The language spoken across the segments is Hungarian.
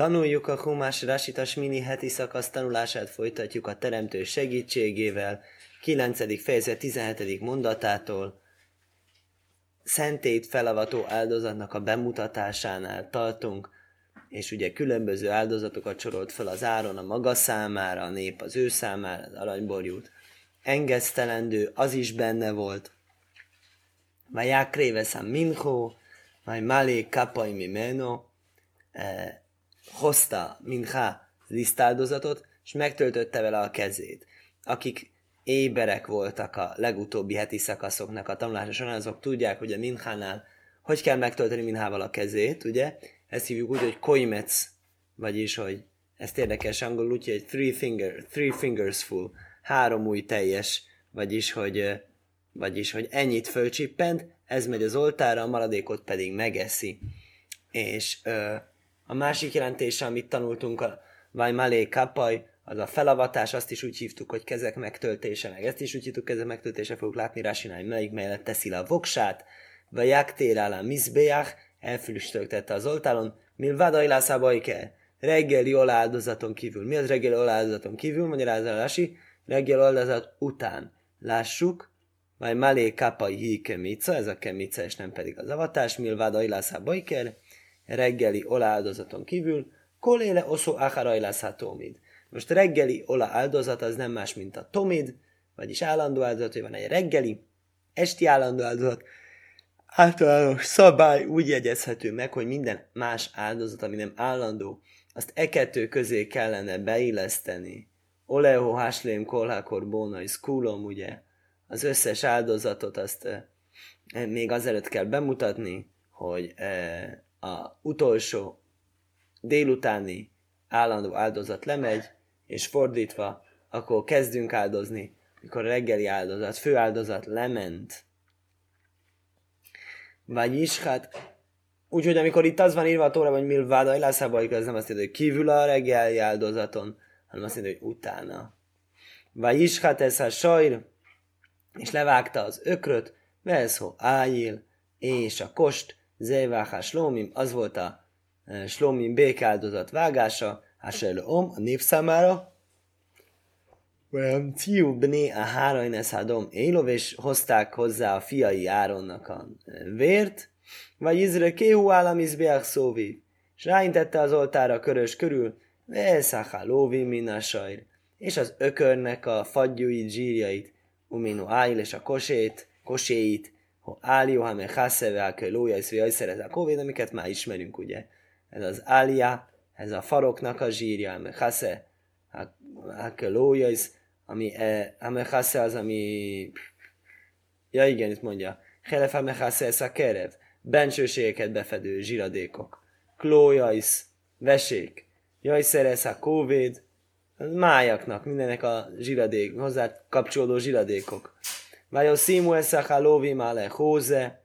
Tanuljuk a Humás Rasitas mini heti szakasz tanulását, folytatjuk a Teremtő segítségével, 9. fejezet 17. mondatától. Szentét felavató áldozatnak a bemutatásánál tartunk, és ugye különböző áldozatokat sorolt fel az áron a maga számára, a nép az ő számára, az aranyborjút. Engesztelendő, az is benne volt. Vaják réveszem minho, majd malé kapai mimeno, eh, hozta Minha lisztáldozatot, és megtöltötte vele a kezét. Akik éberek voltak a legutóbbi heti szakaszoknak a tanulása során, azok tudják, hogy a Minhánál hogy kell megtölteni Minhával a kezét, ugye? Ezt hívjuk úgy, hogy koimec, vagyis, hogy ezt érdekes angolul úgy, three, finger, three fingers full, három új teljes, vagyis, hogy, vagyis, hogy ennyit fölcsippent, ez megy az oltára, a maradékot pedig megeszi. És ö, a másik jelentése, amit tanultunk, a Vajmalé Kapaj, az a felavatás, azt is úgy hívtuk, hogy kezek megtöltése, meg ezt is úgy hívtuk, kezek megtöltése, fogjuk látni Rásinál, melyik mellett teszi le a voksát, vagy Jaktér a Mizbeach, elfüstögtette az oltáron, Milvada Ilászába kell. Reggeli oláldozaton kívül. Mi az reggeli oláldozaton kívül? Magyarázza Rási, reggeli oláldozat után. Lássuk, majd malé kapai hi kemica, ez a kemica, és nem pedig az avatás, milváda ilászába kell reggeli ola áldozaton kívül, koléle oszó lesz a tomid. Most reggeli ola áldozat az nem más, mint a tomid, vagyis állandó áldozat, hogy van egy reggeli, esti állandó áldozat, általános szabály úgy jegyezhető meg, hogy minden más áldozat, ami nem állandó, azt e kettő közé kellene beilleszteni. Oleho háslém kolhákor bónai szkúlom, ugye, az összes áldozatot azt e, még azelőtt kell bemutatni, hogy e, a utolsó délutáni állandó áldozat lemegy, és fordítva, akkor kezdünk áldozni, mikor a reggeli áldozat, fő áldozat lement. Vagy is, hát úgyhogy amikor itt az van írva a tóra, hogy milváda ilászába, ez nem azt jelenti, hogy kívül a reggeli áldozaton, hanem azt jelenti, hogy utána. Vagy is, hát ez a sajr, és levágta az ökröt, veszho ájil, és a kost, Zéváhá Slómim, az volt a e, Slómim békáldozat vágása, Hásel Om, a nép számára, Ciu Bné a Hárajnesz Hadom Élov, és hozták hozzá a fiai Áronnak a e, vért, vagy Izre Kéhu állam Izbeach Szóvi, és ráintette az oltára körös körül, Veszaha Lóvi Minasajr, és az ökörnek a fagyúit, zsírjait, Uminu Áil és a kosét, koséit, Álió, ha meg Hasszeve, a Lója, a Covid, amiket már ismerünk, ugye. Ez az Ália, ez a faroknak a zsírja, meg Hasze, a Lója, ami, a Hasze az, ami... Ja igen, itt mondja. Helef a Hasze, ez a kerev. Bensőségeket befedő zsíradékok. Klójajsz, vesék. Jajszer, ez a Covid, májaknak, mindenek a zsíradék, hozzá kapcsolódó zsíradékok. Vajon Simuel Szachalovi Male Hóze,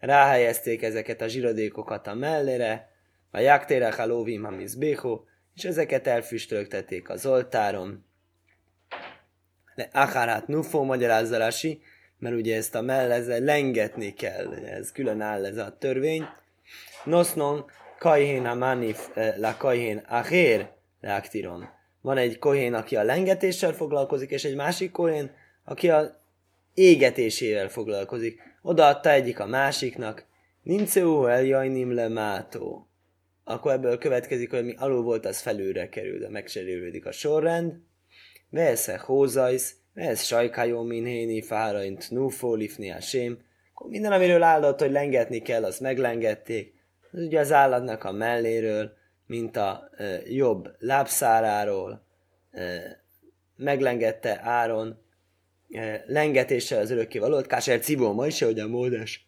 ráhelyezték ezeket a zsiradékokat a mellére, a Jaktére Halovim Hamizbeho, és ezeket elfüstöltették az oltáron. Le Acharát Nufo magyarázzalási, mert ugye ezt a mellezze lengetni kell, ez külön áll ez a törvény. Nosznon Kajhén Amanif eh, la Kajhén Acher reaktiron. Van egy kohén, aki a lengetéssel foglalkozik, és egy másik kohén, aki a égetésével foglalkozik. Odaadta egyik a másiknak, Ninceu eljajnim le mátó. Akkor ebből következik, hogy mi alul volt, az felülre kerül, de megcserélődik a sorrend. Vesze hózajsz, vesz sajkájó minhéni fáraint nufó lifni sém. Akkor minden, amiről áldott, hogy lengetni kell, azt meglengették. Ez ugye az állatnak a melléről, mint a e, jobb lábszáráról, e, meglengette Áron, lengetéssel az örökké valót, Káser Cibó ma is, hogy a módes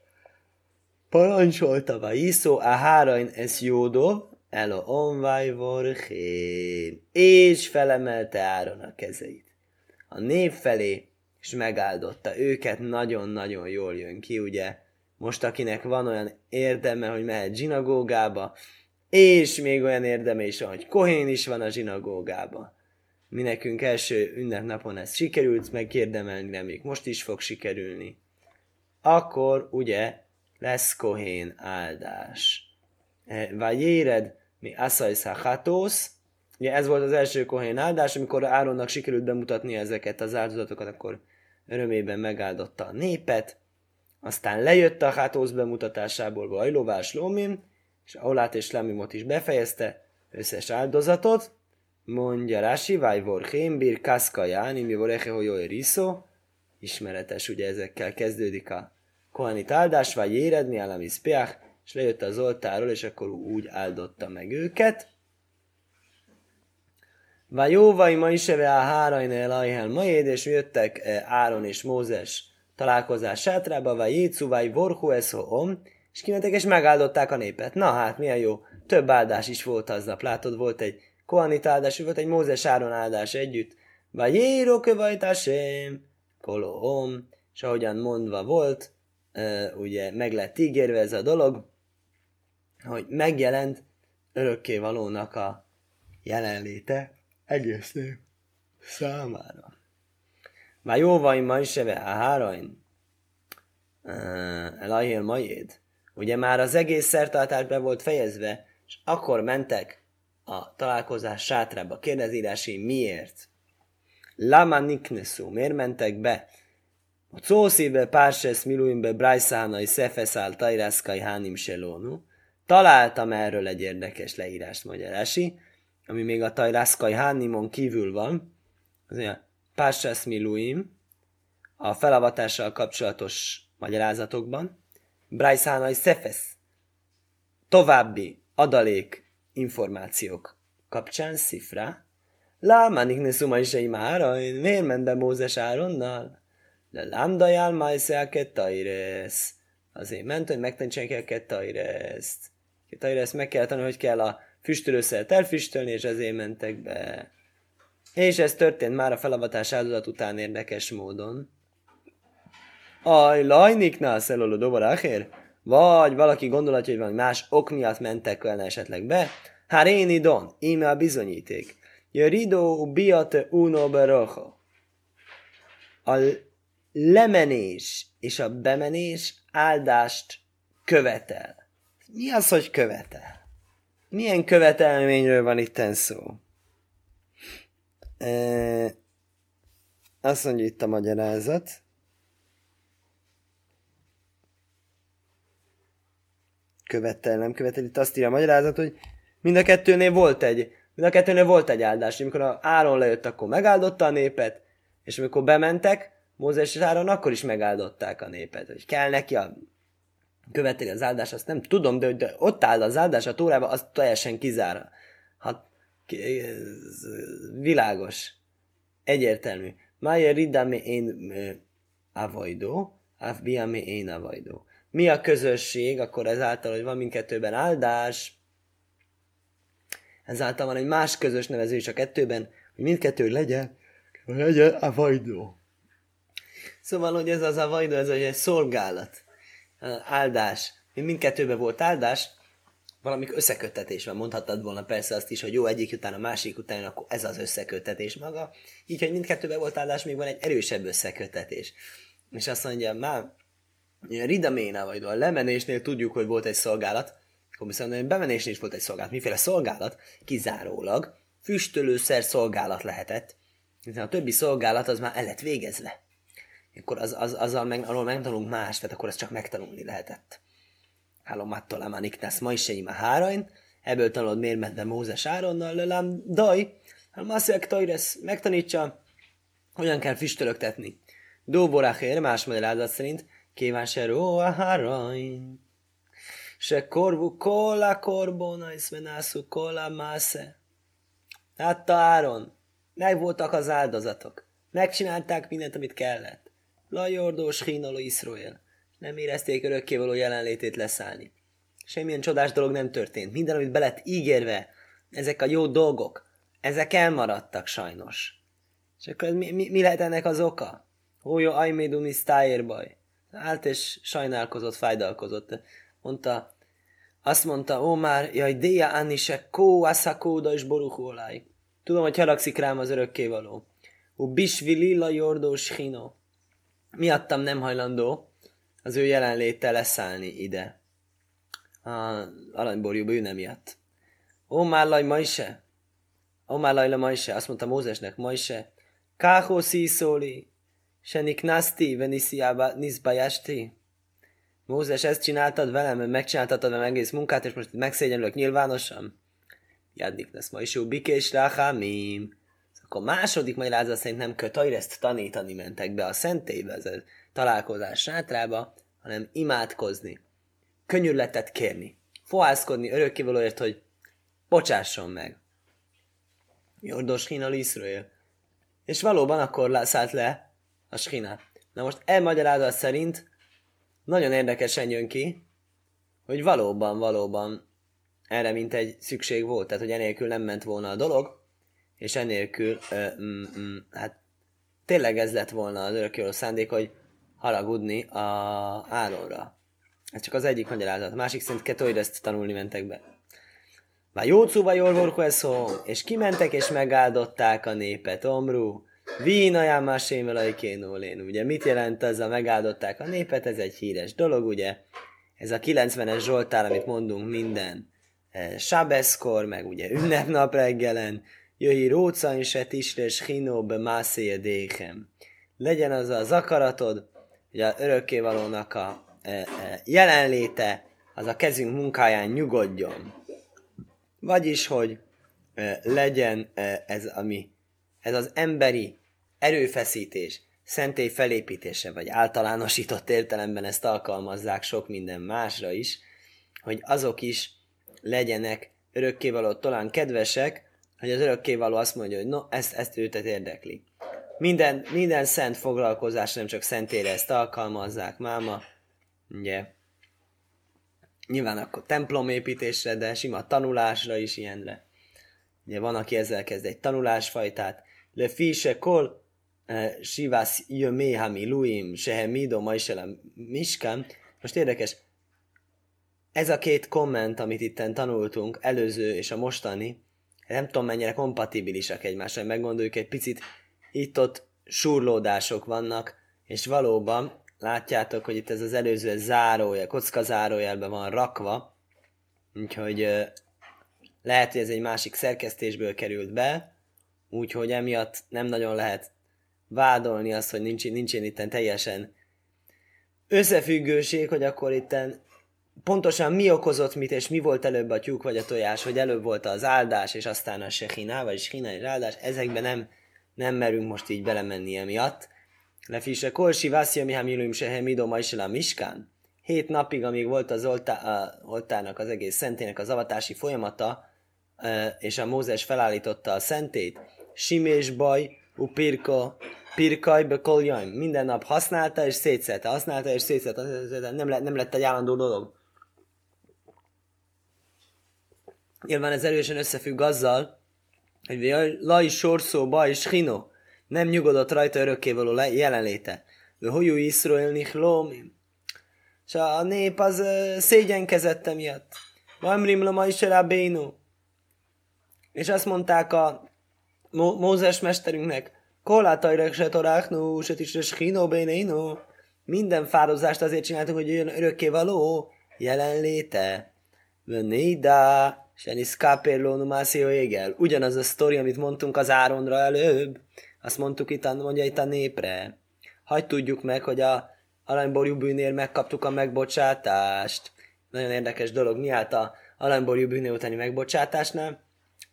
parancsolta, va iszó, a hárain ez jódó, el a vorchén, és felemelte Áron a kezeit. A nép felé, és megáldotta őket, nagyon-nagyon jól jön ki, ugye? Most akinek van olyan érdeme, hogy mehet zsinagógába, és még olyan érdeme is van, hogy Kohén is van a zsinagógába mi nekünk első ünnepnapon ez sikerült, megérdemelni, reméljük most is fog sikerülni, akkor ugye lesz kohén áldás. E, vagy éred, mi Asais Hachatósz, ugye ez volt az első kohén áldás, amikor Áronnak sikerült bemutatni ezeket az áldozatokat, akkor örömében megáldotta a népet, aztán lejött a Hátósz bemutatásából Vajlovás Lómim, és Aulát és Lemimot is befejezte, összes áldozatot, mondja Rási, Vajvor Hémbir, Kaszka Jáni, mi voreche hoyo eriso, ismeretes, ugye ezekkel kezdődik a Kohanit áldás, vagy éred, mi alamis peach, és lejött az oltáról, és akkor úgy áldotta meg őket. Vagy jó, vagy ma is a hárajnél ajhel majéd, és jöttek eh, Áron és Mózes találkozás sátrába, vagy Jécu, vagy Vorhu om, és kimentek és megáldották a népet. Na hát, milyen jó. Több áldás is volt aznap. Látod, volt egy Kohanit áldás, volt egy Mózes Áron áldás együtt. Vagy Jéro kövajtásém, kolom, és ahogyan mondva volt, ugye meg lett ígérve ez a dolog, hogy megjelent örökké valónak a jelenléte egész nép számára. Már vagy ma is a hárain, elajél majéd. Ugye már az egész szertartás be volt fejezve, és akkor mentek a találkozás sátrába. Kérdezírási miért? Lama niknesu, miért mentek be? A szószíve párses miluimbe brajszánai szefeszál tajrászkai hánim selónu. Találtam erről egy érdekes leírást magyarási, ami még a tajrászkai hánimon kívül van. Az a párses miluim, a felavatással kapcsolatos magyarázatokban. Brajszánai szefesz, további adalék információk kapcsán szifra. Lá, manik ne szuma is egy mára, miért ment be Mózes Áronnal? De lámdajál majsze a kettairesz. Azért ment, hogy megtanítsanak a kettaireszt. Kettairesz meg kell tanulni, hogy kell a füstölőszert elfüstölni, és ezért mentek be. És ez történt már a felavatás áldozat után érdekes módon. Aj, lajniknál szeloló dobarákér? Vagy valaki gondolatja, hogy valami más ok miatt mentek volna esetleg be. Hát én idon, íme a bizonyíték. Jöridó biate uno beroho. A lemenés és a bemenés áldást követel. Mi az, hogy követel? Milyen követelményről van itt szó? E, azt mondja itt a magyarázat. Követel, nem követel. Itt azt írja a magyarázat, hogy mind a kettőnél volt egy, mind a kettőnél volt egy áldás. Amikor a Áron lejött, akkor megáldotta a népet, és amikor bementek, Mózes és Áron akkor is megáldották a népet. Hogy kell neki a követeli az áldás, azt nem tudom, de hogy ott áll az áldás a tórában, az teljesen kizár. Ha, világos. Egyértelmű. Mája ridame én avajdó, afbiame én avajdó. Mi a közösség, akkor ezáltal, hogy van mindkettőben áldás, ezáltal van egy más közös nevező is a kettőben, hogy mindkettő legyen, legyen a vajdó. Szóval, hogy ez az a vajdó, ez egy szolgálat, áldás. Mindkettőben volt áldás, valamik összeköttetés van. Mondhattad volna persze azt is, hogy jó, egyik után a másik után, akkor ez az összeköttetés maga. Így, hogy mindkettőben volt áldás, még van egy erősebb összeköttetés. És azt mondja, már ridaména vagy a lemenésnél tudjuk, hogy volt egy szolgálat, akkor viszont bemenésnél is volt egy szolgálat. Miféle szolgálat? Kizárólag füstölőszer szolgálat lehetett, hiszen a többi szolgálat az már el lett végezve akkor az, az, azzal meg, arról megtanulunk más, tehát akkor ezt csak megtanulni lehetett. Hálom attól amaniknász ma is a hárain, ebből tanulod miért ment Mózes Áronnal, lelám, daj, hát Maszek Tajresz megtanítsa, hogyan kell füstölögtetni. Dóboráhér, más magyarázat szerint, kíván se ró a hárain. Se korvu kola korbona, és menászú kola másze. Látta Áron, meg voltak az áldozatok. Megcsinálták mindent, amit kellett. Lajordós hínaló Iszroel. Nem érezték örökkévaló jelenlétét leszállni. Semmilyen csodás dolog nem történt. Minden, amit belett ígérve, ezek a jó dolgok, ezek elmaradtak sajnos. És akkor mi, mi, mi lehet ennek az oka? Hójó ajmédumi baj. Állt és sajnálkozott, fájdalkozott. Mondta, azt mondta, ó már, jaj, déja anni se kó, aszakóda és boruhóláj. Tudom, hogy haragszik rám az örökkévaló. U bisvililla jordós hino miattam nem hajlandó az ő jelenléttel leszállni ide. A aranyborjúba ő nem miatt. Ó, Mállaj, Majse! Ó, Mállaj, Majse! Azt mondta Mózesnek, Majse, Káhó szíszóli, se niknaszti, venisziába, niszbajásti. Mózes, ezt csináltad velem, megcsináltad velem egész munkát, és most megszégyenülök nyilvánosan? Jadnik lesz ma is jó, bikés ráhámim. Akkor második magyarázat szerint nem köt, ezt tanítani mentek be a szentélybe, ez a találkozás sátrába, hanem imádkozni, könyörletet kérni, fohászkodni örökkévalóért, hogy bocsásson meg. Jordos Hina Liszről. És valóban akkor szállt le a skina. Na most elmagyarázat szerint nagyon érdekesen jön ki, hogy valóban, valóban erre mint egy szükség volt, tehát hogy enélkül nem ment volna a dolog, és enélkül, ö, mm, mm, hát tényleg ez lett volna az örökkévaló szándék, hogy haragudni a Áronra. Ez csak az egyik magyarázat. A másik szerint kettő, ezt tanulni mentek be. Már Jócúba jól szó, és kimentek és megáldották a népet. Omru, Vína más lén. Ugye mit jelent ez a megáldották a népet? Ez egy híres dolog, ugye? Ez a 90-es Zsoltár, amit mondunk minden e, Sábeszkor, meg ugye ünnepnap reggelen, jöhi róca se tisres hinó be mászéje Legyen az az akaratod, hogy a örökkévalónak a e, e, jelenléte, az a kezünk munkáján nyugodjon. Vagyis, hogy legyen ez, ami, ez az emberi erőfeszítés, szentély felépítése, vagy általánosított értelemben ezt alkalmazzák sok minden másra is, hogy azok is legyenek örökkévaló talán kedvesek, hogy az örökkévaló azt mondja, hogy no, ezt, ezt őtet érdekli. Minden, minden szent foglalkozás nem csak szentére ezt alkalmazzák, máma, ugye, nyilván akkor templomépítésre, de sima tanulásra is ilyenre. Ugye van, aki ezzel kezd egy tanulásfajtát. Kol eh, sivász jömé hami luim sehemido majselem miskám. Most érdekes, ez a két komment, amit itten tanultunk, előző és a mostani, nem tudom mennyire kompatibilisak egymással, meggondoljuk egy picit, itt-ott surlódások vannak, és valóban látjátok, hogy itt ez az előző zárója, kocka zárójelben van rakva, úgyhogy lehet, hogy ez egy másik szerkesztésből került be, úgyhogy emiatt nem nagyon lehet vádolni azt, hogy nincs, nincsen itt teljesen összefüggőség, hogy akkor itt pontosan mi okozott mit, és mi volt előbb a tyúk vagy a tojás, hogy előbb volt az áldás, és aztán a sehiná, vagy sehiná és áldás, ezekben nem, nem merünk most így belemenni emiatt, Lefise Korsi Vászia Mihámiluim Sehe Midoma a Miskán. Hét napig, amíg volt az oltának, az egész szentének az avatási folyamata, és a Mózes felállította a szentét, Simés baj, upirka, pirkaj, bekoljaim. Minden nap használta és szétszette, használta és szétszette, nem, lett, nem lett egy állandó dolog. Nyilván ez erősen összefügg azzal, hogy laj sorszó baj és hino, nem nyugodott rajta örökkévaló jelenléte. De hojú Iszrael nichlómim. És a nép az uh, szégyenkezett emiatt. Vamrim lama is. És azt mondták a Mó- Mózes mesterünknek, Kolátajrek se toráknú, se is hino bénénu. Minden fározást azért csináltuk, hogy jön örökkévaló jelenléte. Vönéda, se niszkápérlónu mászió égel. Ugyanaz a sztori, amit mondtunk az Áronra előbb. Azt mondtuk itt, mondja itt a népre. Hagy tudjuk meg, hogy a aranyborjú bűnér megkaptuk a megbocsátást. Nagyon érdekes dolog, mi állt a aranyborjú bűnér utáni megbocsátásnál?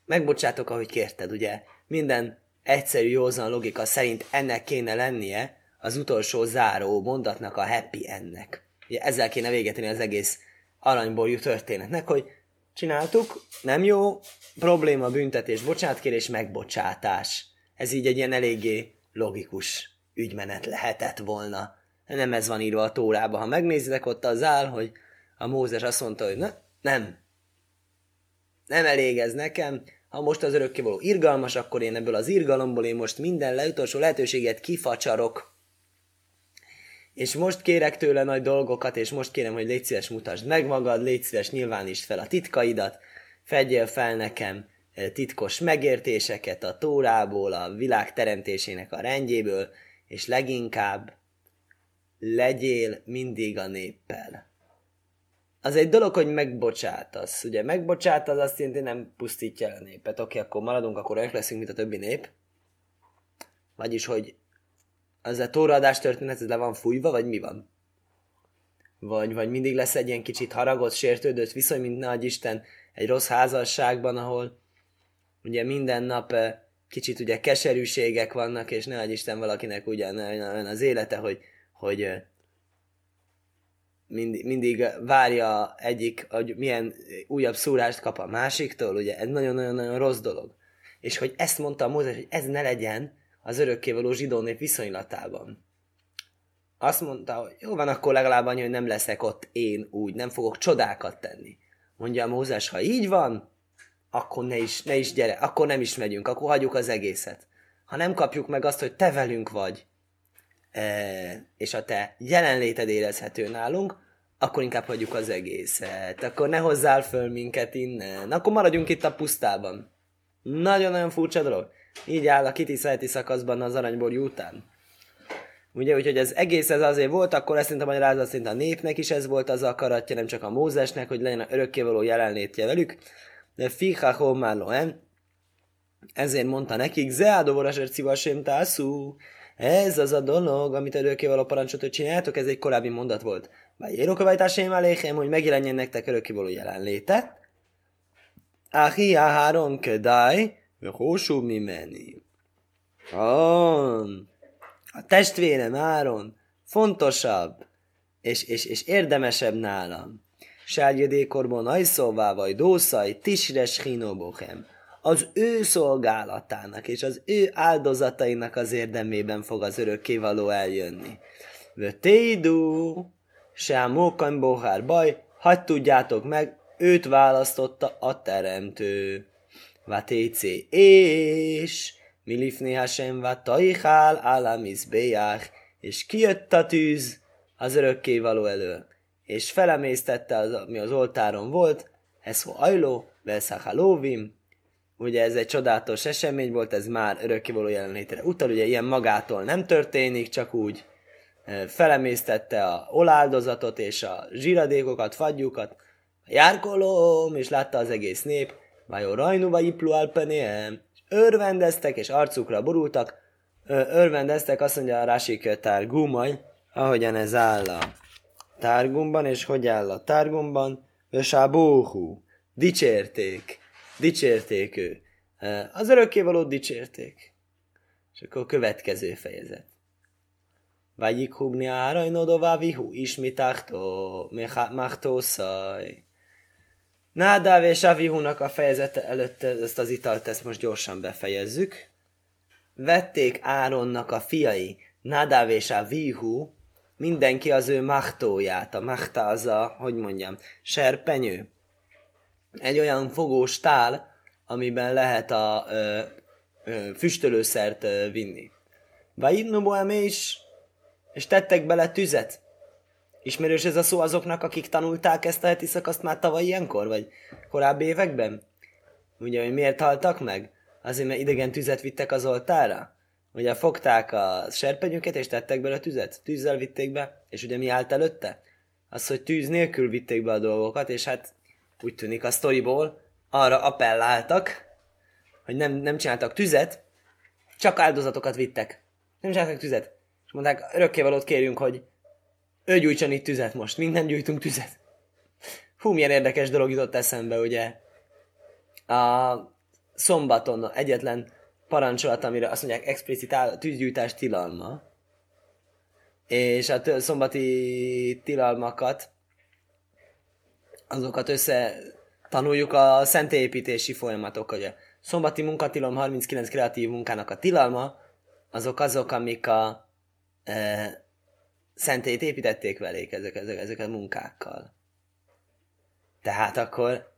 Megbocsátok, ahogy kérted, ugye? Minden egyszerű, józan logika szerint ennek kéne lennie az utolsó záró mondatnak a happy ennek. Ugye ezzel kéne végeteni az egész aranyborjú történetnek, hogy csináltuk, nem jó, probléma, büntetés, bocsánatkérés, megbocsátás. Ez így egy ilyen eléggé logikus ügymenet lehetett volna. Nem ez van írva a tórába. Ha megnézitek, ott az áll, hogy a Mózes azt mondta, hogy ne, nem, nem elég ez nekem, ha most az örökkévaló irgalmas, akkor én ebből az irgalomból én most minden leutolsó lehetőséget kifacsarok, és most kérek tőle nagy dolgokat, és most kérem, hogy légy szíves, mutasd meg magad, légy szíves, nyilvánítsd fel a titkaidat, fedjél fel nekem titkos megértéseket a tórából, a világ teremtésének a rendjéből, és leginkább legyél mindig a néppel. Az egy dolog, hogy megbocsátasz. Ugye megbocsátasz azt jelenti, nem pusztítja a népet. Oké, akkor maradunk, akkor olyan leszünk, mint a többi nép. Vagyis, hogy az a tóraadás történet, ez le van fújva, vagy mi van? Vagy, vagy mindig lesz egy ilyen kicsit haragott, sértődött viszony, mint nagy Isten egy rossz házasságban, ahol ugye minden nap eh, kicsit ugye keserűségek vannak, és ne Isten valakinek ugyan az élete, hogy, hogy eh, mindig, mindig várja egyik, hogy milyen újabb szúrást kap a másiktól, ugye ez nagyon-nagyon-nagyon rossz dolog. És hogy ezt mondta a Mózes, hogy ez ne legyen az örökkévaló zsidó nép viszonylatában. Azt mondta, hogy jó van, akkor legalább annyi, hogy nem leszek ott én úgy, nem fogok csodákat tenni. Mondja a Mózes, ha így van, akkor ne is, ne is gyere, akkor nem is megyünk, akkor hagyjuk az egészet. Ha nem kapjuk meg azt, hogy te velünk vagy, és a te jelenléted érezhető nálunk, akkor inkább hagyjuk az egészet. Akkor ne hozzál föl minket innen. Akkor maradjunk itt a pusztában. Nagyon-nagyon furcsa dolog. Így áll a kitiszteleti szakaszban az aranyborjú után. Ugye, úgyhogy ez egész ez azért volt, akkor ezt a magyarázat szerint a népnek is ez volt az akaratja, nem csak a Mózesnek, hogy legyen a örökkévaló jelenlétje velük. De fiha homálóen, ezért mondta nekik, Zeádovoraser civasém tászú, ez az a dolog, amit örökkévaló parancsot, hogy csináljátok, ez egy korábbi mondat volt. Vagy érokavajtásém aléhem, hogy megjelenjen nektek örökkévaló jelenléte. Ahi áháron kedaj, hósú mi menni. A testvérem Áron fontosabb és, és, és érdemesebb nálam. Sárgyedékorban ajszóvá vagy dószaj, tisres hinobochem. Az ő szolgálatának és az ő áldozatainak az érdemében fog az örökkévaló eljönni. Vötéidú, se a bohár baj, hagyd tudjátok meg, őt választotta a teremtő. Vatécé és Milifni Hashem Vataichál Alamis Béjár, és kijött a tűz az örökkévaló elő, és felemésztette, az, ami az oltáron volt, ez ho ajló, Veszachalóvim, ugye ez egy csodálatos esemény volt, ez már örökkévaló jelenlétre utal, ugye ilyen magától nem történik, csak úgy felemésztette a oláldozatot és a zsíradékokat, fagyukat, a járkolom, és látta az egész nép, Vajó rajnuba iplu alpenéem, örvendeztek és arcukra borultak, örvendeztek, azt mondja a Rási Tárgumaj, ahogyan ez áll a tárgumban, és hogy áll a tárgumban, Bóhú, dicsérték, dicsérték ő. Az örökkévalót dicsérték. És akkor a következő fejezet. Vajik hubni árajnodová vihu, ismitáktó, machtószaj. Nádáv és Avihúnak a fejezete előtt ezt az italt, ezt most gyorsan befejezzük. Vették Áronnak a fiai, Nádáv és Avihu, mindenki az ő machtóját. A machta az a, hogy mondjam, serpenyő. Egy olyan fogós tál, amiben lehet a ö, ö, füstölőszert ö, vinni. Vaidnu is, és tettek bele tüzet. Ismerős ez a szó azoknak, akik tanulták ezt a heti szakaszt már tavaly ilyenkor, vagy korábbi években? Ugye, hogy miért haltak meg? Azért, mert idegen tüzet vittek az oltára? Ugye fogták a serpenyőket, és tettek bele tüzet? Tűzzel vitték be, és ugye mi állt előtte? Az, hogy tűz nélkül vitték be a dolgokat, és hát úgy tűnik a sztoriból arra appelláltak, hogy nem, nem csináltak tüzet, csak áldozatokat vittek. Nem csináltak tüzet. És mondták, örökkévalót kérjünk, hogy ő gyújtson itt tüzet most, minden gyújtunk tüzet. Hú, milyen érdekes dolog jutott eszembe, ugye. A szombaton egyetlen parancsolat, amire azt mondják explicit áll, tűzgyújtás tilalma. És a szombati tilalmakat, azokat össze tanuljuk a szentélyépítési folyamatok, hogy a szombati munkatilalom 39 kreatív munkának a tilalma, azok azok, amik a e, szentét építették velék ezek, ezek, ezek a munkákkal. Tehát akkor...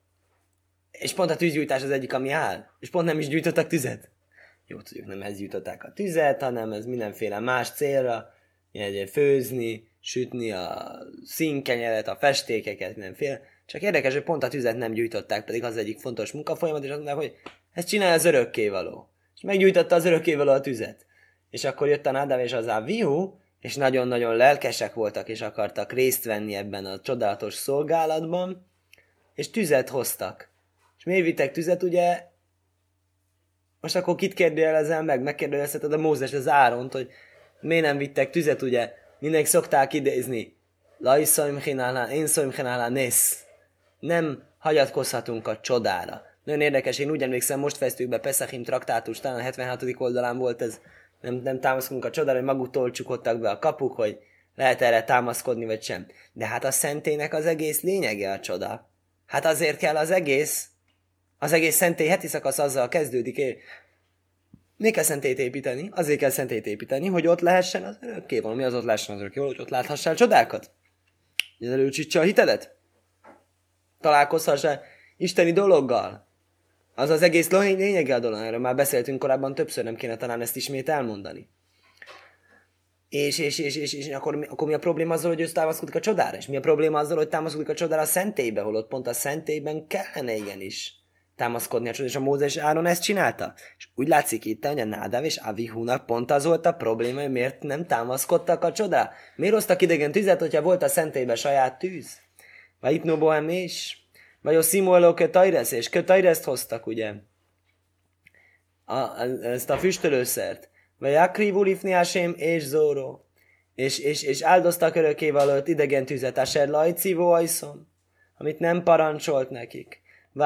És pont a tűzgyújtás az egyik, ami áll. És pont nem is gyújtottak tüzet. Jó, tudjuk, nem ez gyújtották a tüzet, hanem ez mindenféle más célra, ilyen főzni, sütni a színkenyeret, a festékeket, mindenféle. Csak érdekes, hogy pont a tüzet nem gyújtották, pedig az egyik fontos munkafolyamat, és azt mondták, hogy ezt csinálja az örökkévaló. És meggyújtotta az örökkévaló a tüzet. És akkor jött a Nadav és az Avihu, és nagyon-nagyon lelkesek voltak, és akartak részt venni ebben a csodálatos szolgálatban, és tüzet hoztak. És miért vittek tüzet, ugye? Most akkor kit kérdőjelezel meg? Megkérdőjelezheted a Mózes, az Áront, hogy miért nem vittek tüzet, ugye? Mindenki szokták idézni. Lajszaim chinálá, én szaim chinálá, nész. Nem hagyatkozhatunk a csodára. Nagyon érdekes, én úgy emlékszem, most fejeztük be Pesachim traktátus, talán a 76. oldalán volt ez, nem, nem támaszkodunk a csodára, hogy maguktól csukottak be a kapuk, hogy lehet erre támaszkodni, vagy sem. De hát a szentének az egész lényege a csoda. Hát azért kell az egész, az egész szentély heti szakasz azzal kezdődik, mi kell szentét építeni? Azért kell szentét építeni, hogy ott lehessen az örökké valami, az ott lehessen az örökké hogy ott láthassál csodákat. Hogy előcsítse a hitedet. Találkozhassál isteni dologgal. Az az egész lényege a dolog, erről már beszéltünk korábban többször, nem kéne talán ezt ismét elmondani. És, és, és, és, és akkor, akkor mi a probléma azzal, hogy ő támaszkodik a csodára? És mi a probléma azzal, hogy támaszkodik a csodára a szentélybe, holott pont a szentélyben kellene igenis támaszkodni a csodára, és a Mózes Áron ezt csinálta. És úgy látszik itt, hogy a Nádáv és Avihúnak pont az volt a probléma, hogy miért nem támaszkodtak a csodára. Miért hoztak idegen tüzet, hogyha volt a szentélybe saját tűz? Vagy itt Nobohem is? Vagy a Simueló Kötajresz, és Kötajreszt hoztak, ugye? A, ezt a füstölőszert. Vagy Akrivu Lifniásém és Zóró. És, és, és áldoztak örökkévalót idegen tüzet, Aser Lajcivó Ajszon, amit nem parancsolt nekik.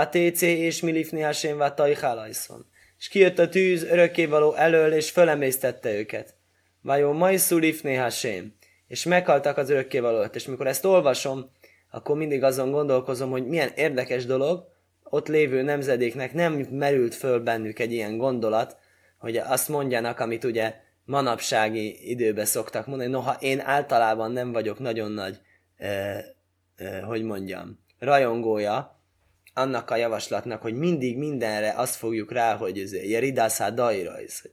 Técé és Milifni Hasém Tajhálajszon. És kijött a tűz örökkévaló elől, és fölemésztette őket. Vajó Majszú Lifni Hasém. És meghaltak az örökkévalót. És mikor ezt olvasom, akkor mindig azon gondolkozom, hogy milyen érdekes dolog, ott lévő nemzedéknek nem merült föl bennük egy ilyen gondolat, hogy azt mondjanak, amit ugye manapsági időben szoktak mondani, noha én általában nem vagyok nagyon nagy, eh, eh, hogy mondjam, rajongója annak a javaslatnak, hogy mindig mindenre azt fogjuk rá, hogy ez Jeridászá Dajrajz,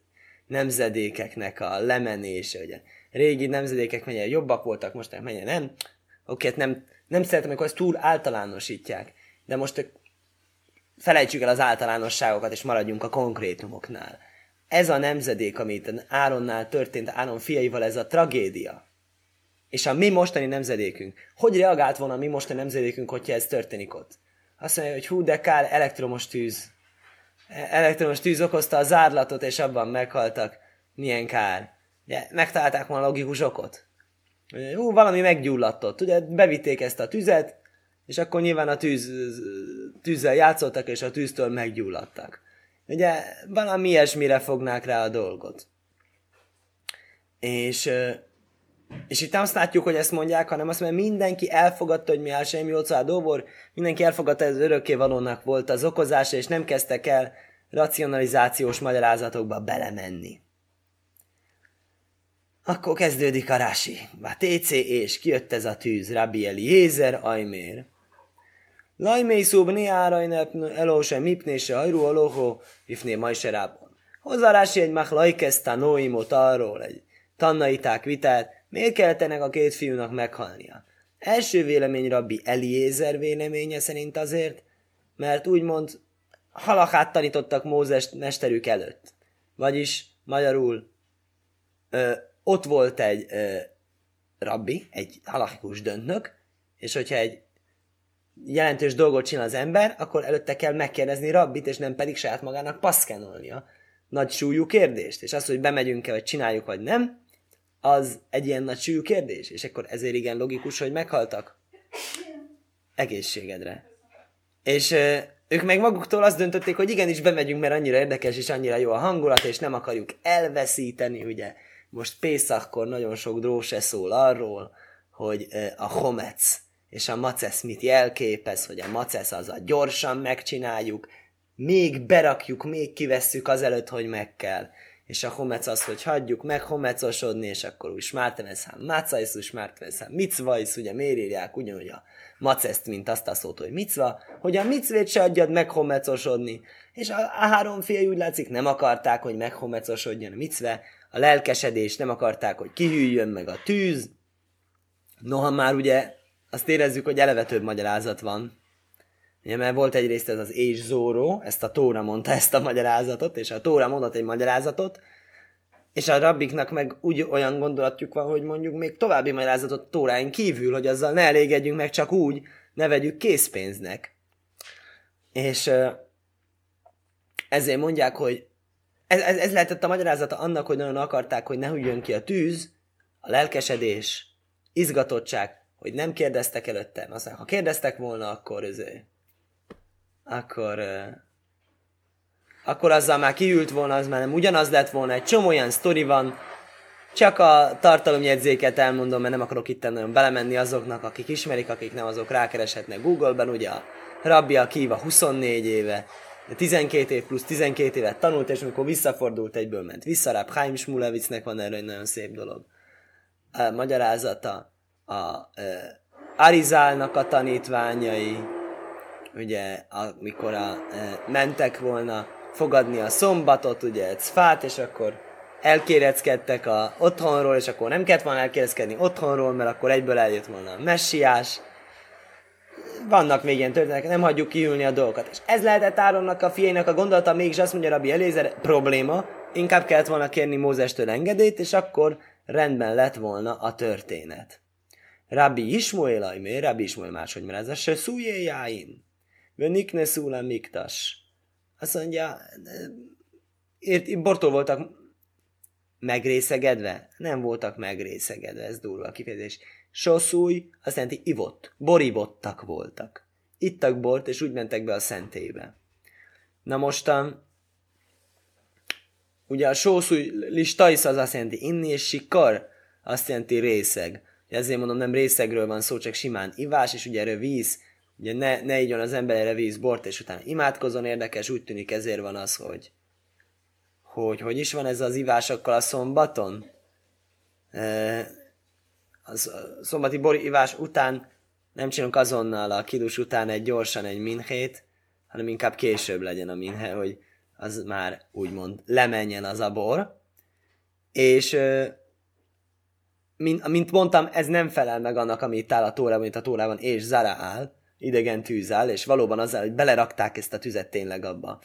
nemzedékeknek a lemenése, ugye. Régi nemzedékek mennyire jobbak voltak, most mennyire nem. Oké, hát nem, nem szeretem, amikor ezt túl általánosítják. De most felejtsük el az általánosságokat, és maradjunk a konkrétumoknál. Ez a nemzedék, amit Áronnál történt, Áron fiaival, ez a tragédia. És a mi mostani nemzedékünk. Hogy reagált volna a mi mostani nemzedékünk, hogyha ez történik ott? Azt mondja, hogy hú, de kár, elektromos tűz. Elektromos tűz okozta a zárlatot, és abban meghaltak. Milyen kár. Ugye, megtalálták volna logikus okot. Hú, valami meggyulladtott. Ugye, bevitték ezt a tüzet, és akkor nyilván a tűz, tűzzel játszottak, és a tűztől meggyulladtak. Ugye valami ilyesmire fognák rá a dolgot. És, és itt azt látjuk, hogy ezt mondják, hanem azt mondja, mindenki elfogadta, hogy mi semmi a dobor, mindenki elfogadta, hogy ez valónak volt az okozása, és nem kezdtek el racionalizációs magyarázatokba belemenni. Akkor kezdődik a rási. Vá TC és kijött ez a tűz, Rabbi Eliezer, Ajmér. Lajmé szubni árajnep elóse mipnése hajrú alohó, ifné majserábon. Hozzá rási egy mach lajkesz tanóimot arról, egy tannaiták vitát, miért kellett ennek a két fiúnak meghalnia? Első vélemény Rabbi Eliezer véleménye szerint azért, mert úgymond halakát tanítottak Mózes mesterük előtt. Vagyis magyarul ö, ott volt egy ö, rabbi, egy halakikus döntnök, és hogyha egy jelentős dolgot csinál az ember, akkor előtte kell megkérdezni rabbit, és nem pedig saját magának paszkenolnia. Nagy súlyú kérdést. És az, hogy bemegyünk-e, vagy csináljuk, vagy nem, az egy ilyen nagy súlyú kérdés. És akkor ezért igen logikus, hogy meghaltak. Egészségedre. És ö, ők meg maguktól azt döntötték, hogy igenis bemegyünk, mert annyira érdekes és annyira jó a hangulat, és nem akarjuk elveszíteni, ugye. Most Pészakkor nagyon sok dróse szól arról, hogy a homec, és a macesz mit jelképez, hogy a macesz az a gyorsan megcsináljuk, még berakjuk, még kivesszük azelőtt, hogy meg kell. És a homec az, hogy hagyjuk meg homecosodni, és akkor úgy smárteveszám, macajsz, úgy smárteveszám, micvajsz, ugye miért írják ugyanúgy a maceszt, mint azt a szót, hogy micva, hogy a micvét se adjad meg homecosodni. És a, a három fia úgy látszik, nem akarták, hogy meghomecosodjon a micve, a lelkesedés, nem akarták, hogy kihűljön meg a tűz. Noha már ugye azt érezzük, hogy eleve több magyarázat van. Ugye, mert volt egyrészt ez az és zóró, ezt a Tóra mondta ezt a magyarázatot, és a Tóra mondott egy magyarázatot, és a rabbiknak meg úgy olyan gondolatjuk van, hogy mondjuk még további magyarázatot tóráin kívül, hogy azzal ne elégedjünk meg csak úgy, ne vegyük készpénznek. És ezért mondják, hogy ez, ez, ez lehetett a magyarázata annak, hogy nagyon akarták, hogy ne hűljön ki a tűz, a lelkesedés, izgatottság, hogy nem kérdeztek előttem. Aztán, ha kérdeztek volna, akkor ezért, akkor akkor azzal már kiült volna, az már nem ugyanaz lett volna, egy csomó olyan sztori van, csak a tartalomjegyzéket elmondom, mert nem akarok itt nagyon belemenni azoknak, akik ismerik, akik nem, azok rákereshetnek Google-ben, ugye a Rabbi Akiva 24 éve, 12 év plusz 12 évet tanult, és amikor visszafordult, egyből ment vissza. Rá Chaim Smulevitznek van erről egy nagyon szép dolog. A magyarázata, a, a Arizálnak a tanítványai, ugye, amikor a, a, mentek volna fogadni a szombatot, ugye, egy fát, és akkor elkéreckedtek a otthonról, és akkor nem kellett volna elkéreckedni otthonról, mert akkor egyből eljött volna a messiás. Vannak még ilyen történetek, nem hagyjuk kiülni a dolgokat. És ez lehetett Áronnak a fiainak a gondolata, mégis azt mondja Rabbi Elézer, probléma, inkább kellett volna kérni Mózestől engedélyt, és akkor rendben lett volna a történet. Rabbi Ismoél, ajmé, Rabbi Ismoél máshogy mert ez a szújéjáin. Vönikne szúla miktas. Azt mondja, ért, bortól voltak megrészegedve? Nem voltak megrészegedve, ez durva a kifejezés. Soszúj, azt jelenti ivott, boribottak voltak. Ittak bort, és úgy mentek be a szentélybe. Na mostan, ugye a sószúj listais az azt jelenti inni, és sikar azt jelenti részeg. Ezért mondom, nem részegről van szó, csak simán ivás, és ugye erről víz, ugye ne, ne igyon az ember erre víz bort, és utána imádkozon érdekes, úgy tűnik ezért van az, hogy hogy hogy is van ez az ivásokkal a szombaton? E, az szombati bor ivás után nem csinálunk azonnal a kidus után egy gyorsan egy minhét, hanem inkább később legyen a minhe, hogy az már úgymond lemenjen az a bor. És mint, mint mondtam, ez nem felel meg annak, ami itt áll a tórában, mint a tórában, és Zara áll, idegen tűz áll, és valóban azzal, hogy belerakták ezt a tüzet tényleg abba.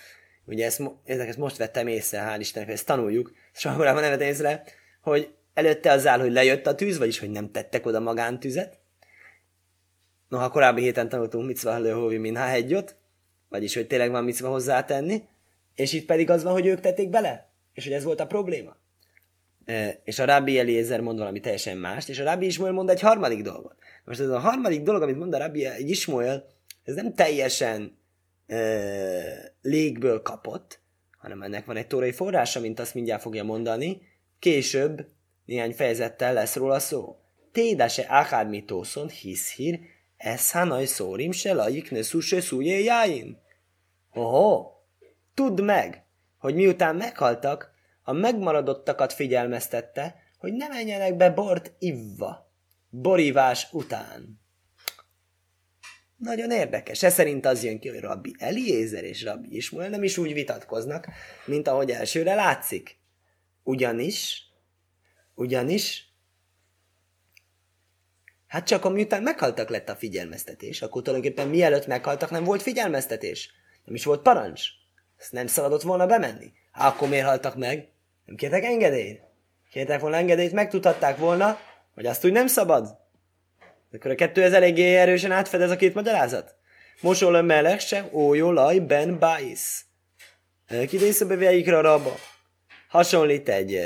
Ugye ezt, ezt most vettem észre, hál' Istennek, ezt tanuljuk, soha korábban nem vettem észre, hogy előtte az áll, hogy lejött a tűz, vagyis hogy nem tettek oda magántüzet. Noha korábbi héten tanultunk micva lőhóvi minhá hegyot, vagyis hogy tényleg van micva hozzátenni, és itt pedig az van, hogy ők tették bele, és hogy ez volt a probléma. E, és a Rabbi Eliezer mond valami teljesen mást, és a Rabbi Ismael mond egy harmadik dolgot. Most ez a harmadik dolog, amit mond a Rabbi Ismael, ez nem teljesen e, légből kapott, hanem ennek van egy tórai forrása, mint azt mindjárt fogja mondani. Később néhány fejezettel lesz róla szó. Tédase akár mitószon hiszhír, ez hanaj szórim se lajik ne szúse jáin. Oho, tudd meg, hogy miután meghaltak, a megmaradottakat figyelmeztette, hogy ne menjenek be bort ivva, borívás után. Nagyon érdekes. Ez szerint az jön ki, hogy Rabbi Eliézer és Rabbi Ismuel nem is úgy vitatkoznak, mint ahogy elsőre látszik. Ugyanis, ugyanis, hát csak amiután meghaltak lett a figyelmeztetés, akkor tulajdonképpen mielőtt meghaltak nem volt figyelmeztetés. Nem is volt parancs. Ezt nem szabadott volna bemenni. Hát akkor miért haltak meg? Nem kértek engedélyt? Kértek volna engedélyt, megtudhatták volna, hogy azt úgy nem szabad. Akkor a kettő ez eléggé erősen átfed ez a két magyarázat. Mosol a meleg sem, ójolaj ben bájsz. Kidészebe vejikre a rabba. Hasonlít egy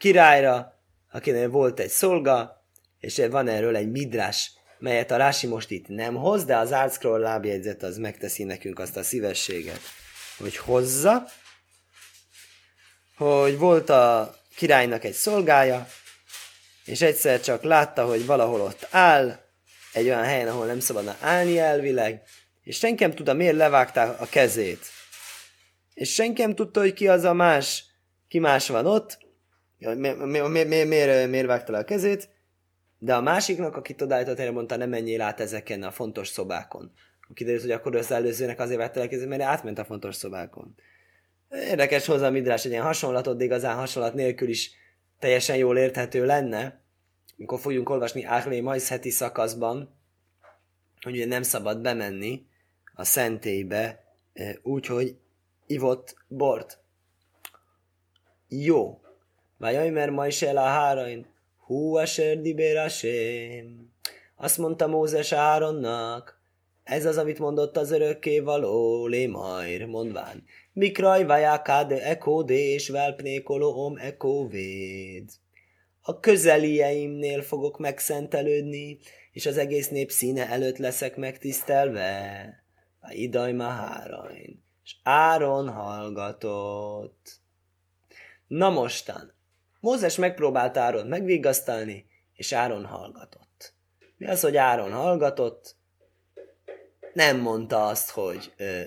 királyra, akinek volt egy szolga, és van erről egy midrás, melyet a Rási most itt nem hoz, de az Artscroll lábjegyzet az megteszi nekünk azt a szívességet, hogy hozza, hogy volt a királynak egy szolgája, és egyszer csak látta, hogy valahol ott áll, egy olyan helyen, ahol nem szabadna állni elvileg, és senki nem tudta, miért levágták a kezét. És senki nem tudta, hogy ki az a más, ki más van ott, mi, mi, mi, mi, mi, miért, miért vágta le a kezét, de a másiknak, aki odállított erre mondta, nem menjél át ezeken a fontos szobákon. Kiderült, hogy akkor az előzőnek azért vágta le a kezét, mert átment a fontos szobákon. Érdekes hozzá a midrás, egy ilyen hasonlatot, de igazán hasonlat nélkül is teljesen jól érthető lenne, amikor fogjunk olvasni Áhlé Majsz heti szakaszban, hogy ugye nem szabad bemenni a szentélybe úgy, hogy ivott bort. Jó. Vajajmer Majsel a hárain, hú a serdibérasém. Azt mondta Mózes Áronnak, ez az, amit mondott az örökké való lémajr, mondván. Mikraj vajákáde ekódé és velpnékolóm ekóvéd. A közelieimnél fogok megszentelődni, és az egész nép színe előtt leszek megtisztelve. A idaj hárain. És Áron hallgatott. Na mostan, Mózes megpróbált Áron megvigasztalni, és Áron hallgatott. Mi az, hogy Áron hallgatott? Nem mondta azt, hogy ö,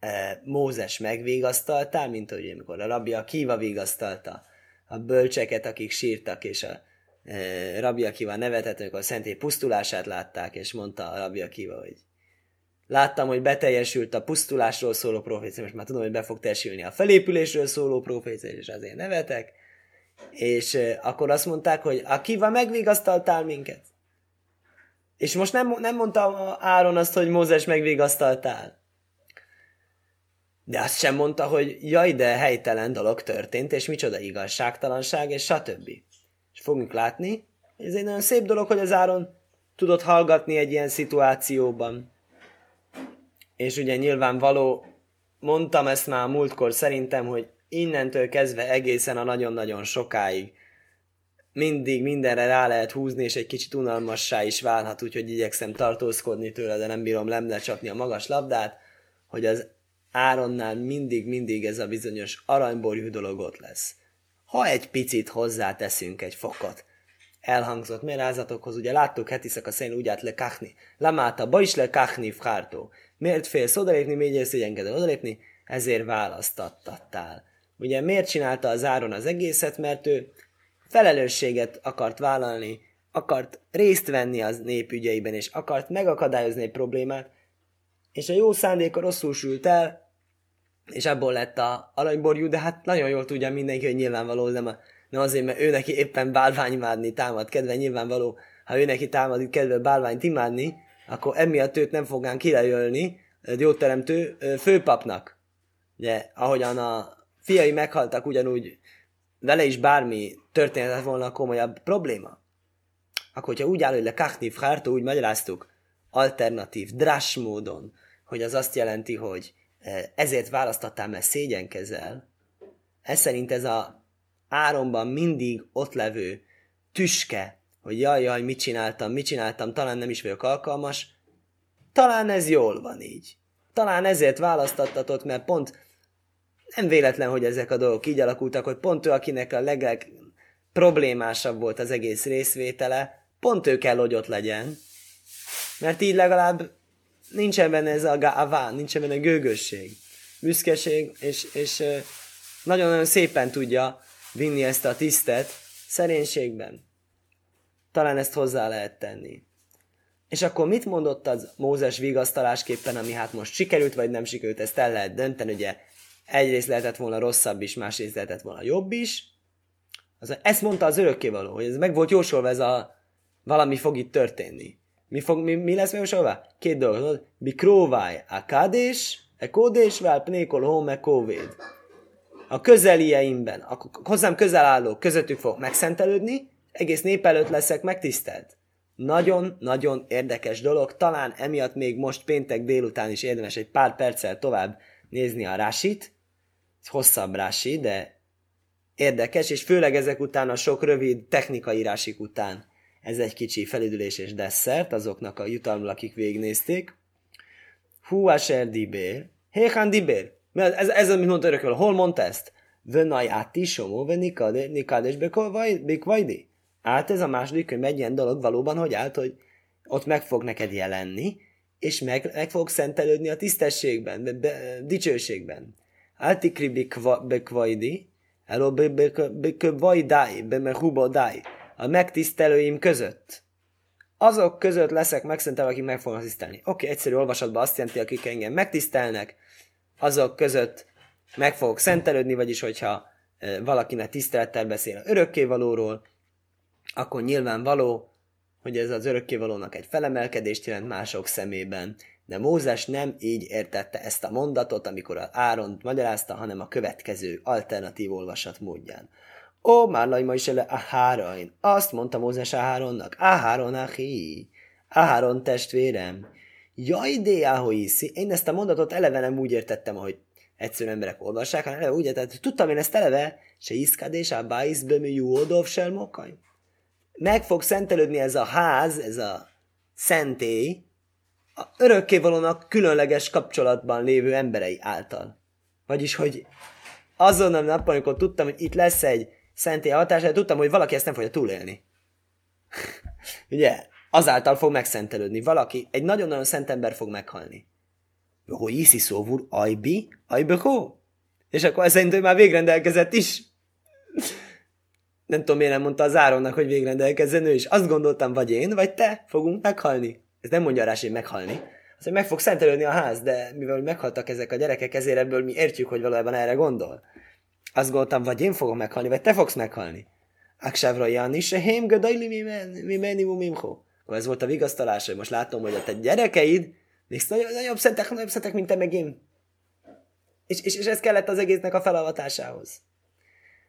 ö, Mózes megvigasztalta, mint hogy amikor a rabja Kiva vigasztalta a bölcseket, akik sírtak, és a e, rabbi Akiva nevetett, amikor a szentély pusztulását látták, és mondta a rabbi Akiva, hogy láttam, hogy beteljesült a pusztulásról szóló profécia, most már tudom, hogy be fog teljesülni a felépülésről szóló profécia, és azért nevetek. És akkor azt mondták, hogy Akiva megvigasztaltál minket. És most nem, nem mondta Áron azt, hogy Mózes megvigasztaltál. De azt sem mondta, hogy jaj, de helytelen dolog történt, és micsoda igazságtalanság, és stb. És fogunk látni, ez egy nagyon szép dolog, hogy az Áron tudott hallgatni egy ilyen szituációban. És ugye nyilvánvaló, mondtam ezt már múltkor szerintem, hogy innentől kezdve egészen a nagyon-nagyon sokáig mindig mindenre rá lehet húzni, és egy kicsit unalmassá is válhat, úgyhogy igyekszem tartózkodni tőle, de nem bírom lemle csapni a magas labdát, hogy az Áronnál mindig-mindig ez a bizonyos aranyborjú dolog ott lesz. Ha egy picit hozzáteszünk egy fokot, elhangzott merázatokhoz, ugye láttuk hetiszak a szén úgy át lekachni. Lamáta, ba is lekachni fhártó. Miért félsz odalépni, miért szégyenkedel odalépni? Ezért választattál. Ugye miért csinálta az áron az egészet? Mert ő felelősséget akart vállalni, akart részt venni az nép ügyeiben, és akart megakadályozni egy problémát, és a jó szándéka rosszul sült el, és abból lett a aranyborjú, de hát nagyon jól tudja mindenki, hogy nyilvánvaló, nem, a, nem azért, mert ő neki éppen bálványimádni támad kedve, nyilvánvaló, ha ő neki támad kedve bálványt imádni, akkor emiatt őt nem fogán kirejölni teremtő főpapnak. Ugye, ahogyan a fiai meghaltak, ugyanúgy vele is bármi történhetett volna komolyabb probléma. Akkor, hogyha úgy áll, hogy le kachni frártó, úgy magyaráztuk, alternatív, drás módon, hogy az azt jelenti, hogy ezért választottál, mert szégyenkezel, ez szerint ez a áronban mindig ott levő tüske, hogy jaj, jaj, mit csináltam, mit csináltam, talán nem is vagyok alkalmas, talán ez jól van így. Talán ezért választottatok, mert pont nem véletlen, hogy ezek a dolgok így alakultak, hogy pont ő, akinek a legleg problémásabb volt az egész részvétele, pont ő kell, hogy ott legyen. Mert így legalább nincsen benne ez a gává, nincsen benne gőgösség, büszkeség, és, és nagyon-nagyon szépen tudja vinni ezt a tisztet szerénységben. Talán ezt hozzá lehet tenni. És akkor mit mondott az Mózes vigasztalásképpen, ami hát most sikerült, vagy nem sikerült, ezt el lehet dönteni, ugye egyrészt lehetett volna rosszabb is, másrészt lehetett volna jobb is. Az, ezt mondta az örökkévaló, hogy ez meg volt jósolva, ez a valami fog itt történni. Mi, fog, mi, mi lesz megjósolva? Két dolog. króváj a kádés, e kódés, vel pnékol home kóvéd. A közelieimben, a hozzám közel álló közöttük fog megszentelődni, egész nép előtt leszek megtisztelt. Nagyon-nagyon érdekes dolog, talán emiatt még most péntek délután is érdemes egy pár perccel tovább nézni a rásit, hosszabb rási, de érdekes, és főleg ezek után a sok rövid technikai rásik után ez egy kicsi felüdülés és desszert azoknak a jutalmul, akik végignézték. Hu asher dibér. Héhan dibér. Ez, ez, amit mondta örökül. Hol mondta ezt? Vönaj átti somó, nikades bekvajdi. Át ez a második könyv egy ilyen dolog valóban, hogy állt, hogy ott meg fog neked jelenni, és meg, meg fog szentelődni a tisztességben, be, be, dicsőségben. Áltikri bekvajdi, eló bekvajdai, bemehubodai a megtisztelőim között. Azok között leszek megszentelve, akik meg fognak tisztelni. Oké, okay, egyszerű olvasatban azt jelenti, akik engem megtisztelnek, azok között meg fogok szentelődni, vagyis hogyha valakinek tisztelettel beszél örökkévalóról, akkor nyilvánvaló, hogy ez az örökkévalónak egy felemelkedést jelent mások szemében. De Mózes nem így értette ezt a mondatot, amikor Áront magyarázta, hanem a következő alternatív olvasat módján. Ó, már nagy ma is ele Ahárain. Azt mondta Mózes Aháronnak, Aháron ahi, Aháron testvérem. Jaj, de iszi. Én ezt a mondatot eleve nem úgy értettem, hogy egyszerű emberek olvassák, hanem eleve úgy értettem, tudtam én ezt eleve, se iszkadés, a bájsz bömű jódov selmokaj. Meg fog szentelődni ez a ház, ez a szentély, a örökkévalónak különleges kapcsolatban lévő emberei által. Vagyis, hogy azon a napon, amikor tudtam, hogy itt lesz egy szentély hatása, tudtam, hogy valaki ezt nem fogja túlélni. Ugye? Azáltal fog megszentelődni. Valaki, egy nagyon-nagyon szent ember fog meghalni. Hogy iszi szóvul, ajbi, ajbekó. És akkor ez szerint ő már végrendelkezett is. nem tudom, miért nem mondta az Áronnak, hogy végrendelkezzen ő is. Azt gondoltam, vagy én, vagy te fogunk meghalni. Ez nem mondja rá, hogy meghalni. Az, hogy meg fog szentelődni a ház, de mivel meghaltak ezek a gyerekek, ezért ebből mi értjük, hogy valójában erre gondol. Azt gondoltam, vagy én fogom meghalni, vagy te fogsz meghalni. Aksávra Jani, se hém mi menni mimho. Ez volt a vigasztalás, hogy most látom, hogy a te gyerekeid még nagyobb, nagyobb szentek, nagyobb szentek, mint te meg én. És, és, és ez kellett az egésznek a felavatásához.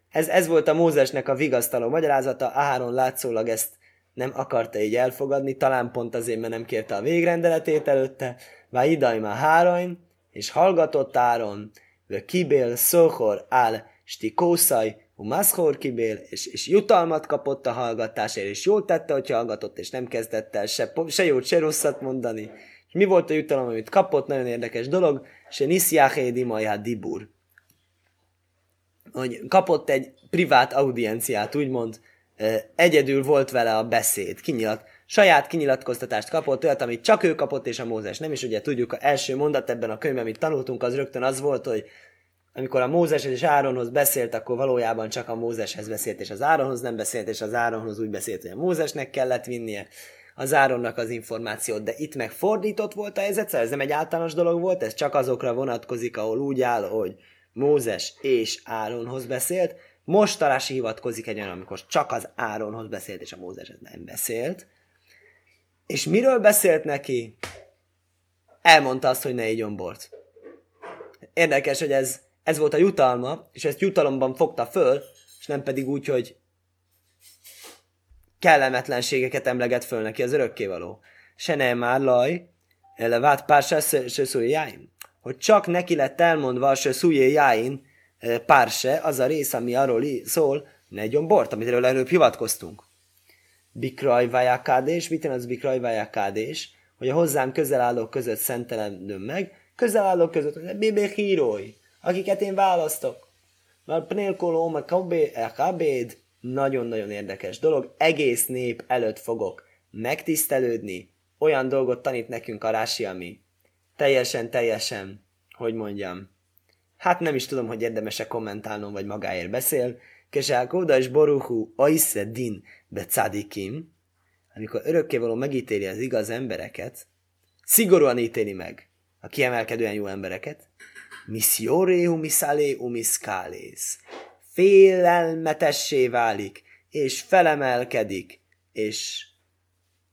Ez, ez volt a Mózesnek a vigasztaló magyarázata, Áron látszólag ezt nem akarta így elfogadni, talán pont azért, mert nem kérte a végrendeletét előtte, Vá idaj már hárain, és hallgatott Áron, ve kibél szóhor áll, sti kószaj, Umaszhor kibél, és, és jutalmat kapott a hallgatásért, és jól tette, hogy hallgatott, és nem kezdett el se, se jót, se rosszat mondani. És mi volt a jutalom, amit kapott? Nagyon érdekes dolog. Se nisziáhédi majá dibur. Hogy kapott egy privát audienciát, úgymond, egyedül volt vele a beszéd, kinyilat, saját kinyilatkoztatást kapott, olyat, amit csak ő kapott, és a Mózes nem, is. Ugye tudjuk, az első mondat ebben a könyvben, amit tanultunk, az rögtön az volt, hogy amikor a Mózes és Áronhoz beszélt, akkor valójában csak a Mózeshez beszélt, és az Áronhoz nem beszélt, és az Áronhoz úgy beszélt, hogy a Mózesnek kellett vinnie az Áronnak az információt, de itt meg fordított volt a helyzet, szóval ez nem egy általános dolog volt, ez csak azokra vonatkozik, ahol úgy áll, hogy Mózes és Áronhoz beszélt, most Tarási hivatkozik egy olyan, amikor csak az Áronhoz beszélt, és a Mózeshez nem beszélt. És miről beszélt neki? Elmondta azt, hogy ne igyon bort. Érdekes, hogy ez ez volt a jutalma, és ezt jutalomban fogta föl, és nem pedig úgy, hogy kellemetlenségeket emleget föl neki az örökkévaló. Se nem már laj, elevát pár se jáim. Hogy csak neki lett elmondva se jáin pár se, az a rész, ami arról szól, negyon bort, amit előbb hivatkoztunk. Bikraj vajakádés, mit az bikraj vajakádés? Hogy a hozzám közel állók között szentelem meg, közel állók között, bébé hírói akiket én választok. Mert pnélkoló, meg kabéd, nagyon-nagyon érdekes dolog. Egész nép előtt fogok megtisztelődni. Olyan dolgot tanít nekünk a Rási, ami teljesen, teljesen, hogy mondjam, hát nem is tudom, hogy érdemese kommentálnom, vagy magáért beszél. Kesálkóda és Boruhu Aise Din Becadikim, amikor örökkévaló megítéli az igaz embereket, szigorúan ítéli meg a kiemelkedően jó embereket, Missioreu misaleu miskálész. Félelmetessé válik, és felemelkedik, és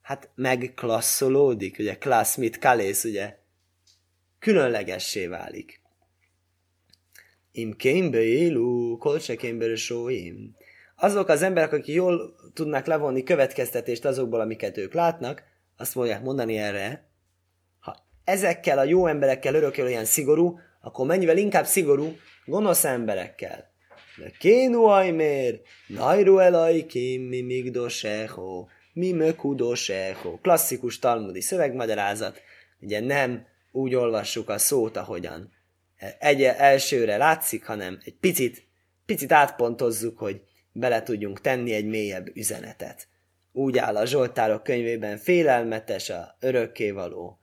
hát megklasszolódik, ugye klassz mit kalész, ugye különlegessé válik. Im kémbe élú, kolcse kémbe sóim. Azok az emberek, akik jól tudnak levonni következtetést azokból, amiket ők látnak, azt fogják mondani erre, ha ezekkel a jó emberekkel örökül olyan szigorú, akkor mennyivel inkább szigorú gonosz emberekkel. De kénu ajmér, najru elajkim, mi migdoseho, mi mökudoseho. Klasszikus talmudi szövegmagyarázat. Ugye nem úgy olvassuk a szót, ahogyan egy elsőre látszik, hanem egy picit, picit átpontozzuk, hogy bele tudjunk tenni egy mélyebb üzenetet. Úgy áll a Zsoltárok könyvében félelmetes a örökkévaló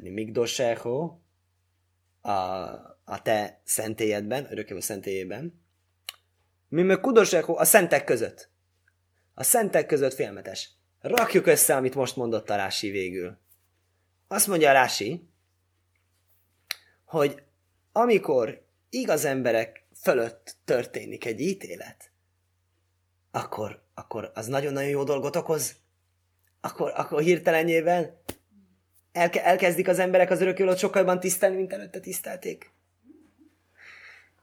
Migdoseho, a, a te szentélyedben, örökkévaló szentélyében, mi meg kudoseko a szentek között. A szentek között félmetes. Rakjuk össze, amit most mondott a Rási végül. Azt mondja a Rási, hogy amikor igaz emberek fölött történik egy ítélet, akkor, akkor az nagyon-nagyon jó dolgot okoz, akkor, akkor hirtelenjében Elke- elkezdik az emberek az örökülőt sokkal jobban tisztelni, mint előtte tisztelték.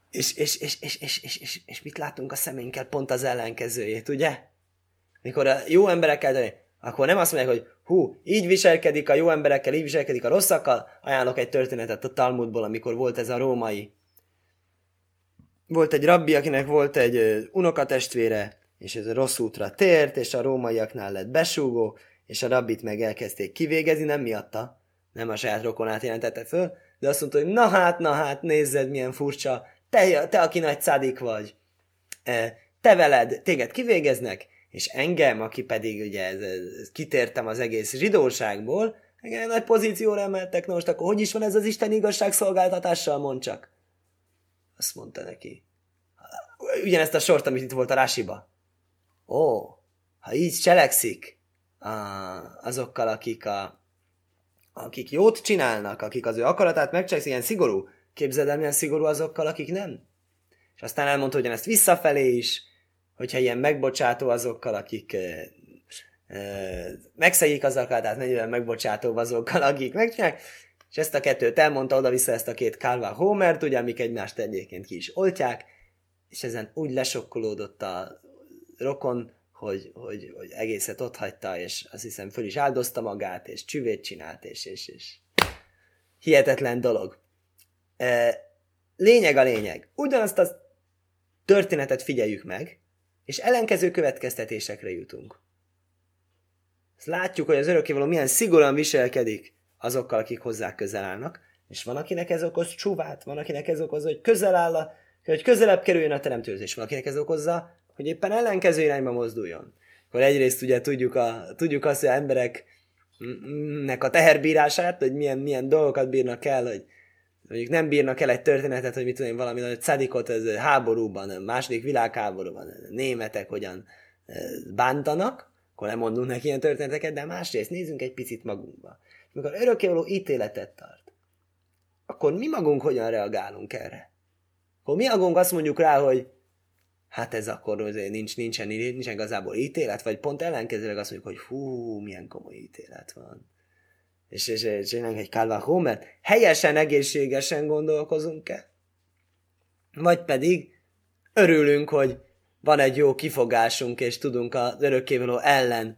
És, és, és, és, és, és, és, és mit látunk a szeménkkel? Pont az ellenkezőjét, ugye? Mikor a jó emberekkel, akkor nem azt mondják, hogy hú, így viselkedik a jó emberekkel, így viselkedik a rosszakkal. Ajánlok egy történetet a Talmudból, amikor volt ez a római. Volt egy rabbi, akinek volt egy unokatestvére, és ez a rossz útra tért, és a rómaiaknál lett besúgó, és a rabbit meg elkezdték kivégezni, nem miatta, nem a saját rokonát jelentette föl, de azt mondta, hogy na hát, na hát, nézzed, milyen furcsa, te, te aki nagy szádik vagy, e, te veled, téged kivégeznek, és engem, aki pedig ugye ez, ez, kitértem az egész zsidóságból, engem nagy pozícióra emeltek, na most akkor hogy is van ez az Isten igazságszolgáltatással, mond csak. Azt mondta neki. Ugyanezt a sort, amit itt volt a Rásiba. Ó, ha így cselekszik azokkal, akik, a, akik jót csinálnak, akik az ő akaratát megcselekszik, ilyen szigorú, képzeld el, milyen szigorú azokkal, akik nem. És aztán elmondta ugyanezt visszafelé is, hogyha ilyen megbocsátó azokkal, akik megszegik az akaratát, mennyivel megbocsátó azokkal, akik megcsinálják, és ezt a kettőt elmondta oda-vissza ezt a két Kálvá Homert, ugye, amik egymást egyébként ki is oltják, és ezen úgy lesokkolódott a rokon, hogy, hogy, hogy egészet ott hagyta, és azt hiszem föl is áldozta magát, és csüvét csinált, és, és, és hihetetlen dolog. Lényeg a lényeg. Ugyanazt a történetet figyeljük meg, és ellenkező következtetésekre jutunk. Ezt látjuk, hogy az örökkévaló milyen szigorúan viselkedik azokkal, akik hozzá közel állnak, és van, akinek ez okoz csúvát, van, akinek ez okozza, hogy közel áll a, hogy közelebb kerüljön a teremtőzés, van, akinek ez okozza, hogy éppen ellenkező irányba mozduljon. Akkor egyrészt ugye tudjuk, a, tudjuk azt, hogy az embereknek a teherbírását, hogy milyen, milyen dolgokat bírnak el, hogy mondjuk nem bírnak el egy történetet, hogy mit tudom én, valami nagy szedikot ez háborúban, második világháborúban, németek hogyan bántanak, akkor nem mondunk neki ilyen történeteket, de másrészt nézzünk egy picit magunkba. Amikor örökkévaló ítéletet tart, akkor mi magunk hogyan reagálunk erre? Akkor mi magunk azt mondjuk rá, hogy hát ez akkor azért nincs, nincsen, nincsen igazából ítélet, vagy pont ellenkezőleg azt mondjuk, hogy hú, milyen komoly ítélet van. És, és, és csinálunk egy Calva Homer, helyesen, egészségesen gondolkozunk-e? Vagy pedig örülünk, hogy van egy jó kifogásunk, és tudunk az örökkévaló ellen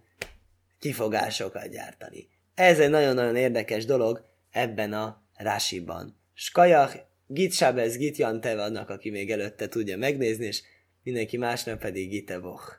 kifogásokat gyártani. Ez egy nagyon-nagyon érdekes dolog ebben a rásiban. Skajach, Git Sabez, Git Jantev annak, aki még előtte tudja megnézni, és mindenki másnap pedig Gitevoch.